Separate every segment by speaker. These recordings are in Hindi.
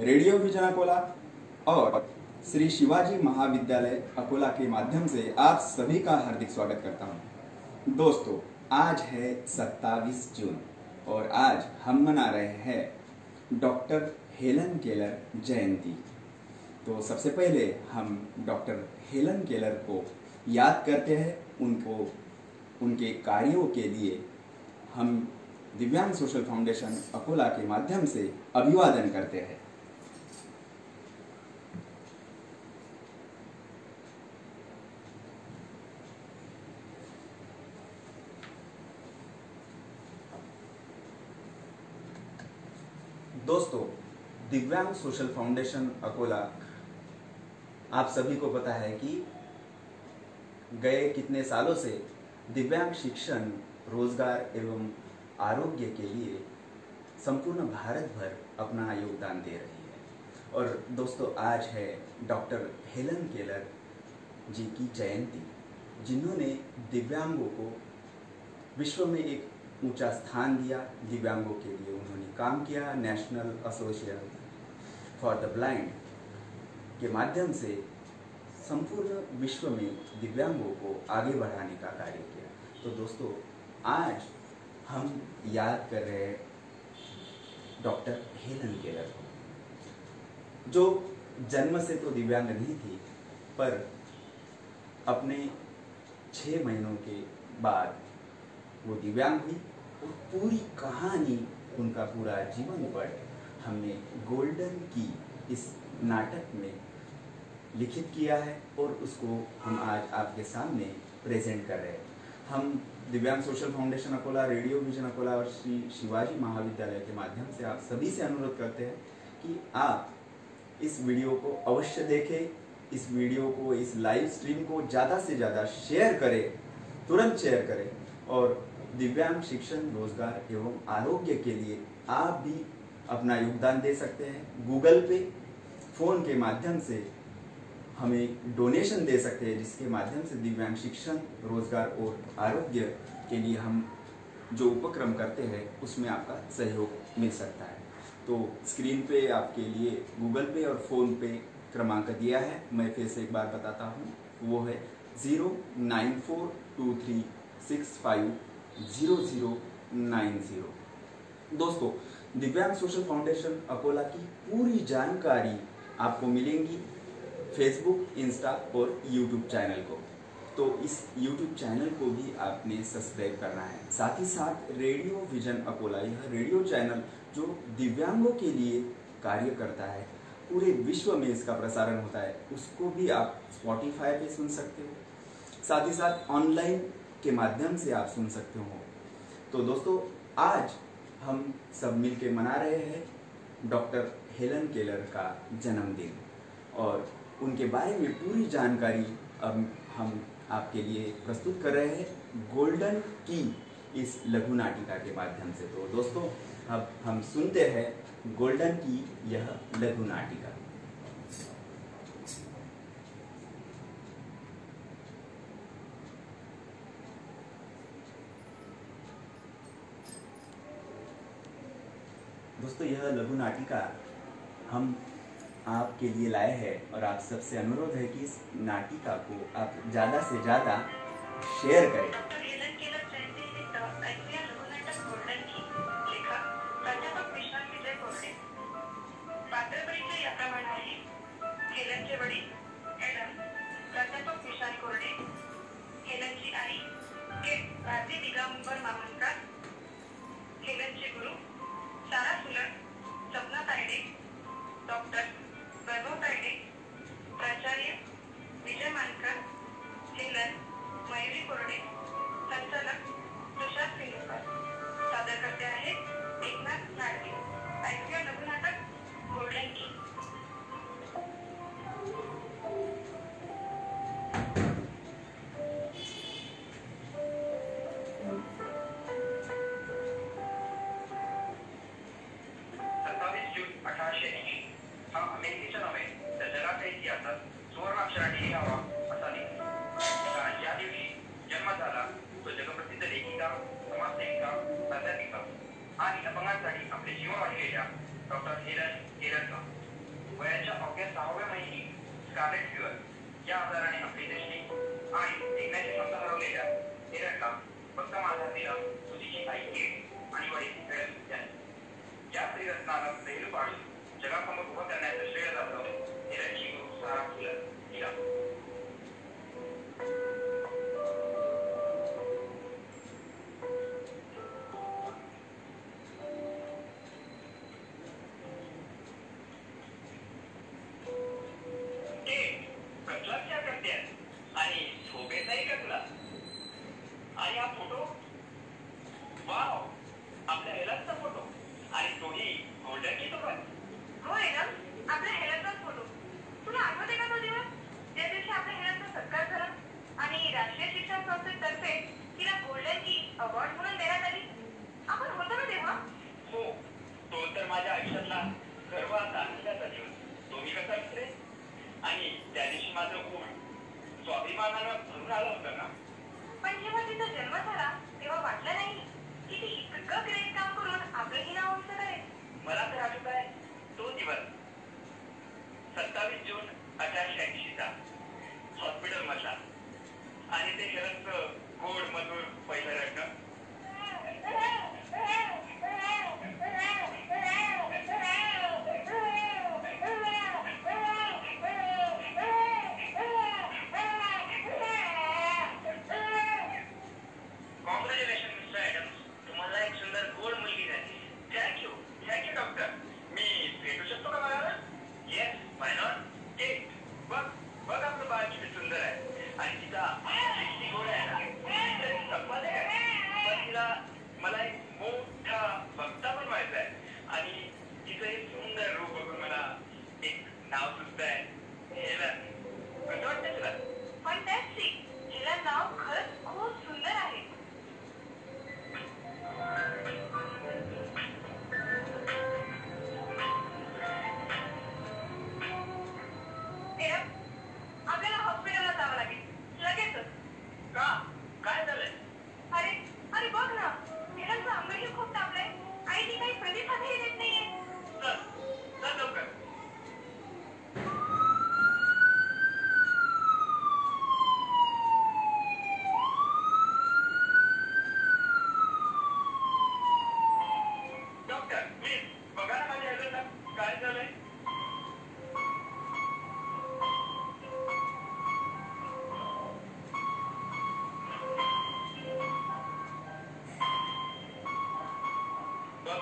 Speaker 1: रेडियो विजन अकोला और श्री शिवाजी महाविद्यालय अकोला के माध्यम से आप सभी का हार्दिक स्वागत करता हूँ। दोस्तों, आज है 27 जून और आज हम मना रहे हैं डॉक्टर हेलन केलर जयंती। तो सबसे पहले हम डॉक्टर हेलन केलर को याद करते हैं। उनको, उनके कार्यों के लिए हम दिव्यांग सोशल फाउंडेशन अकोला के माध्यम से अभिवादन करते हैं। दोस्तों, दिव्यांग सोशल फाउंडेशन अकोला, आप सभी को पता है कि गए कितने सालों से दिव्यांग शिक्षण, रोज़गार एवं आरोग्य के लिए संपूर्ण भारत भर अपना योगदान दे रही है। और दोस्तों, आज है डॉक्टर हेलन केलर जी की जयंती, जिन्होंने दिव्यांगों को विश्व में एक ऊँचा स्थान दिया, दिव्यांगों के लिए उन्होंने काम किया national association for the blind के माध्यम से संपूर्ण विश्व में दिव्यांगों को आगे बढ़ाने का कार्य किया। तो दोस्तों, आज हम याद कर रहे हैं डॉक्टर हेलन केलर को, जो जन्म से तो दिव्यांग नहीं थी, पर अपने छः महीनों के बाद वो दिव्यांग हुई और पूरी कहानी उनका पूरा जीवन पर हमने गोल्डन की इस नाटक में लिखित किया है और उसको हम आज आपके सामने प्रेजेंट कर रहे हैं। हम Divyang social foundation Akola, radio vision Akola और श्री शिवाजी महाविद्यालय के माध्यम से आप सभी से अनुरोध करते हैं कि आप इस वीडियो को अवश्य देखें, इस वीडियो को, इस लाइव स्ट्रीम को ज़्यादा से ज़्यादा शेयर करें, तुरंत शेयर करें और दिव्यांग शिक्षण, रोज़गार एवं आरोग्य के लिए आप भी अपना योगदान दे सकते हैं। गूगल पे फ़ोन के माध्यम से हमें डोनेशन दे सकते हैं, जिसके माध्यम से दिव्यांग शिक्षण, रोज़गार और आरोग्य के लिए हम जो उपक्रम करते हैं, उसमें आपका सहयोग मिल सकता है। तो स्क्रीन पे आपके लिए गूगल पे और फ़ोन पे क्रमांक दिया है। मैं फिर से एक बार बताता हूँ। वो है zero nine four two three six five zero zero nine zero. दोस्तों, दिव्यांग सोशल फाउंडेशन अकोला की पूरी जानकारी आपको मिलेंगी फेसबुक इंस्टा और यूट्यूब चैनल को। तो इस यूट्यूब चैनल को भी आपने सब्सक्राइब करना है। साथ ही साथ रेडियो विजन अकोला, यह रेडियो चैनल जो दिव्यांगों के लिए कार्य करता है, पूरे विश्व में इसका प्रसारण होता है, उसको भी आप स्पॉटिफाई पे सुन सकते हो। साथ ही साथ ऑनलाइन के माध्यम से आप सुन सकते हो। तो दोस्तों, आज हम सब मिलके मना रहे हैं डॉक्टर हेलन केलर का जन्मदिन और उनके बारे में पूरी जानकारी अब हम आपके लिए प्रस्तुत कर रहे हैं गोल्डन की इस लघु नाटिका के माध्यम से। तो दोस्तों, अब हम सुनते हैं गोल्डन की यह लघु नाटिका। दोस्तों, यह लघु नाटिका हम आपके लिए लाए हैं और आप सबसे अनुरोध है कि इस नाटिका को आप ज़्यादा से ज़्यादा शेयर करें।
Speaker 2: hari Lapangan Tadi Amri Jiwa Malaysia, Dr. Hiran वयाच्या अवघ्या सहाव्या महिनी
Speaker 3: स्कारलेट फ्युअर या आजाराने आपली दृष्टी आणि देखण्याची क्षमता हरवलेल्या हिरणला भक्कम आधार दिला सुधीची आई कीड आणि वडील वेळत या त्रिरत्नाला पहिलं पाडून जगासमोर उभं करण्याचं श्रेय जातं हिरणची गुरु सहारा फुलं
Speaker 4: दिला ना पण जेव्हा तिचा जन्म झाला तेव्हा वाटलं नाही की ती इतकं ग्रेट काम करून आपलंही नाव उंच करेल
Speaker 3: मला तर आठवत आहे तो दिवस सत्तावीस जून अठराशे ऐंशीचा हॉस्पिटल मधला आणि ते शरद गोड मधुर पहिलं रत्न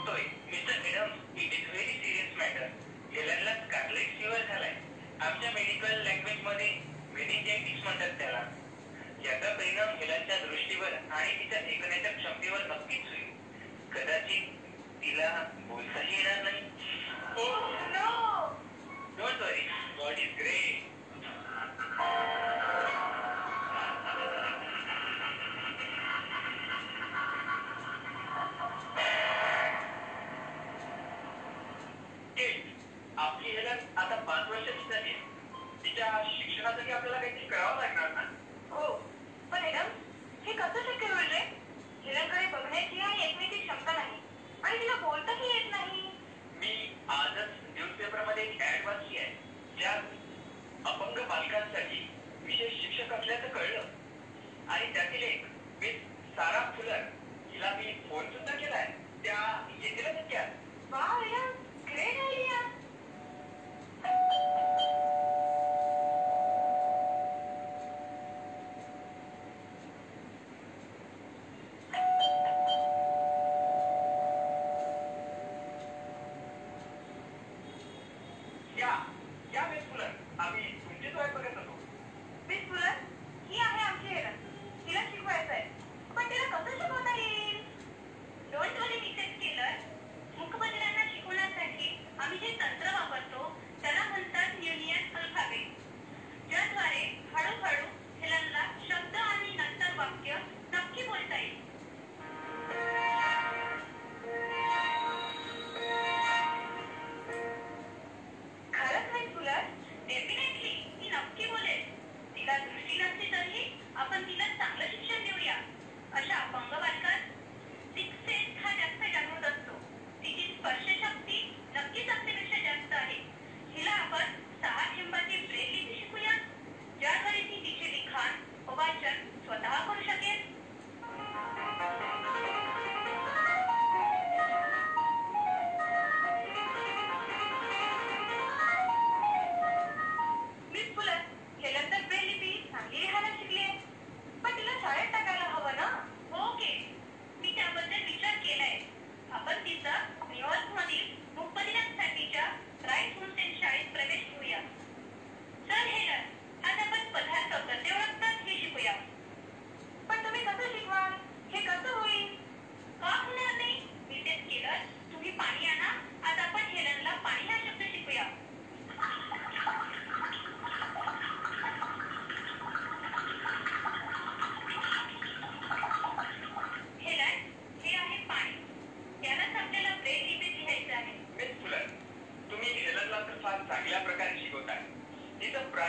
Speaker 3: बघतोय. Mister madam it is very serious matter हेलनला scarlet fever झालाय. आमच्या मेडिकल लँग्वेजमध्ये मेनिंजायटिस म्हणतात त्याला. याचा परिणाम हेलनच्या दृष्टीवर आणि तिच्या ऐकण्याच्या क्षमतेवर नक्कीच होईल. कदाचित तिला बोलताही येणार नाही. हो
Speaker 4: no
Speaker 3: don't worry God is great तिच्या शिक्षणासाठी आपल्याला काहीतरी करावं लागणार ना?
Speaker 4: हो. पण मॅडम हे कसं शक्य होईल रे? हिरणकडे बघण्याची आणि ऐकण्याची क्षमता नाही आणि तिला बोलताही येत नाही.
Speaker 3: मी आजच न्यूजपेपरमध्ये एक ऍड वाचली आहे. ज्यात अपंग बालकांसाठी विशेष शिक्षक असल्याचं कळलं. आणि त्यातील एक मिस सारा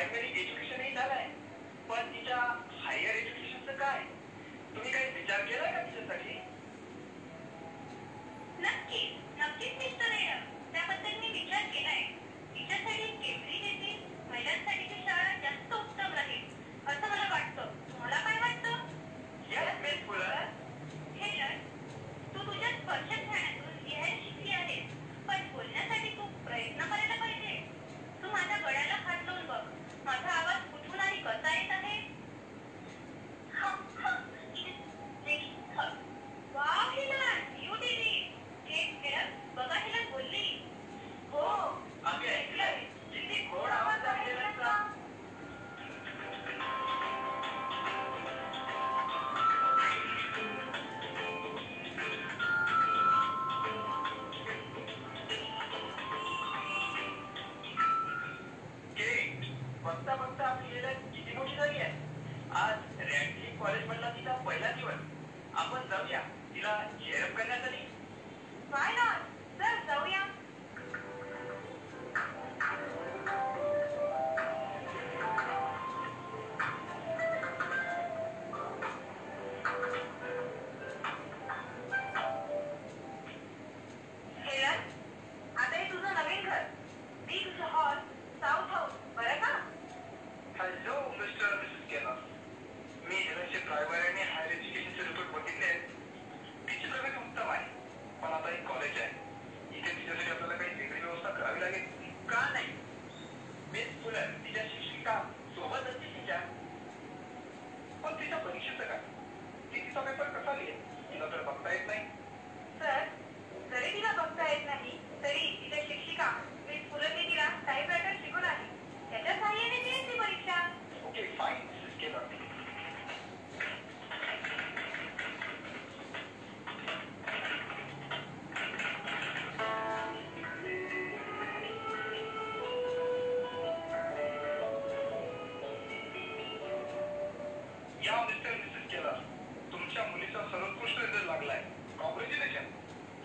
Speaker 2: प्रायमरी एज्युकेशनही झालंय. पण तिच्या हायर एज्युकेशनचं काय? तुम्ही काही विचार केलाय का तिच्यासाठी?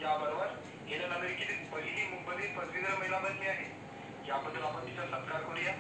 Speaker 2: त्याबरोबर गेल्या अमेरिकेतील पहिली मुंबईतील पदवीधर महिला बनली आहे. याबद्दल आपण तिचा सत्कार करूया.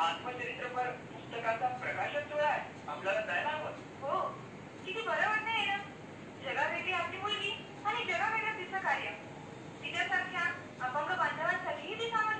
Speaker 2: आत्मचरित्रपर पुस्तकाचा प्रकाशन सोहळा आहे आपल्याला जायला हवं.
Speaker 4: हो. किती बरं वाटतं येणं जगावेगळी आपली मुलगी आणि जगावेगळं तिचं कार्य. तिच्यासारख्या अपंग बांधवांसाठीही ती
Speaker 2: सामान्य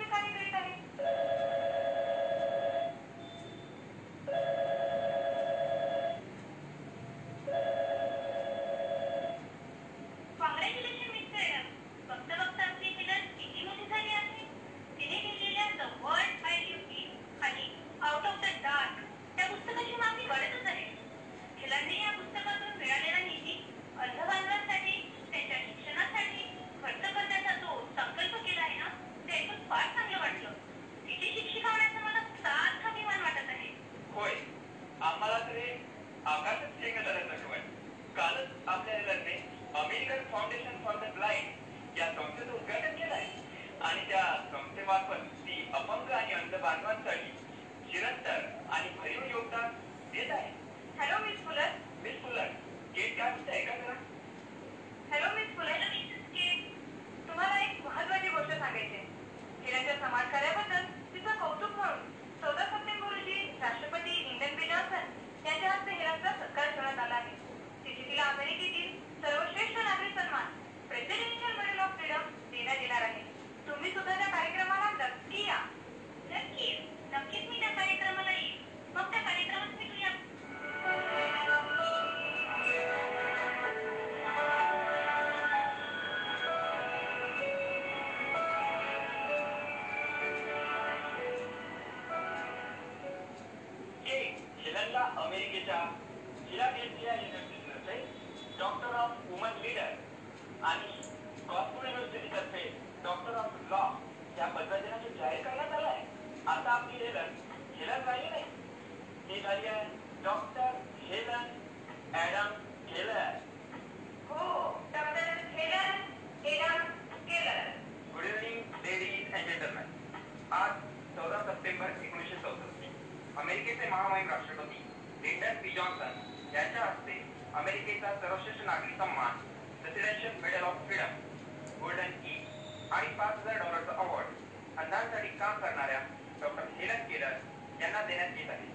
Speaker 2: काम करणाऱ्या डॉक्टर हेलन केलर यांना देण्यात येत आहे.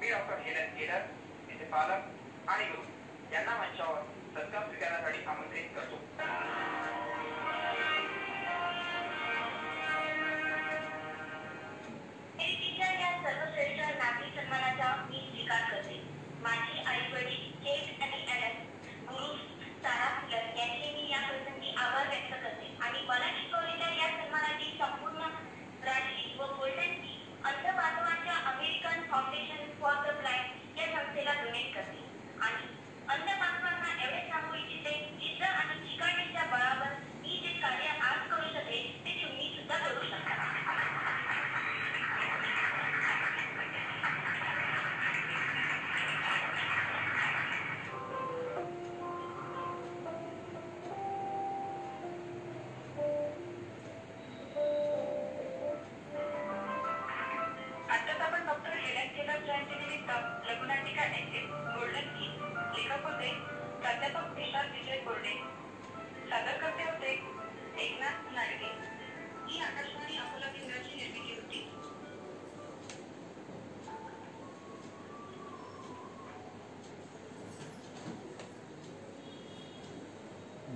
Speaker 2: मी डॉक्टर हेलन केलर तिचे पालक आणि गुरु यांना मंचावर सत्कार स्वीकारण्यासाठी आमंत्रित करतो.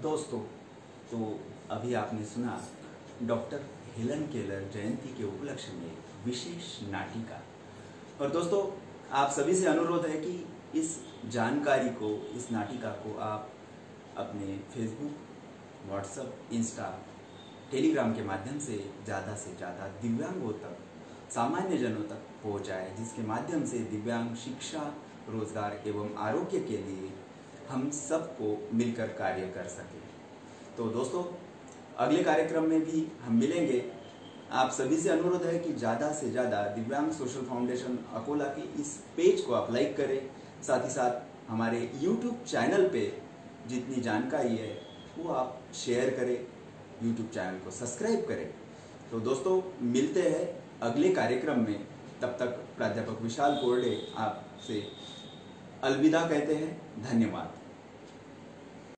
Speaker 1: दोस्तों तो अभी आपने सुना, डॉक्टर हेलन केलर जयंती के उपलक्ष्य में विशेष नाटिका। और दोस्तों, आप सभी से अनुरोध है कि इस जानकारी को, इस नाटिका को आप अपने फेसबुक, व्हाट्सएप, इंस्टा, टेलीग्राम के माध्यम से ज़्यादा से ज़्यादा दिव्यांगों तक, सामान्य जनों तक पहुँचाए, जिसके माध्यम से दिव्यांग शिक्षा, रोज़गार एवं आरोग्य के लिए हम सबको मिलकर कार्य कर सकें। तो दोस्तों, अगले कार्यक्रम में भी हम मिलेंगे। आप सभी से अनुरोध है कि ज़्यादा से ज़्यादा दिव्यांग सोशल फाउंडेशन अकोला के इस पेज को आप लाइक करें। साथ ही साथ हमारे यूट्यूब चैनल पे जितनी जानकारी है, वो आप शेयर करें, यूट्यूब चैनल को सब्सक्राइब करें। तो दोस्तों, मिलते हैं अगले कार्यक्रम में। तब तक प्राध्यापक विशाल कोरडे आपसे अलविदा कहते हैं। धन्यवाद।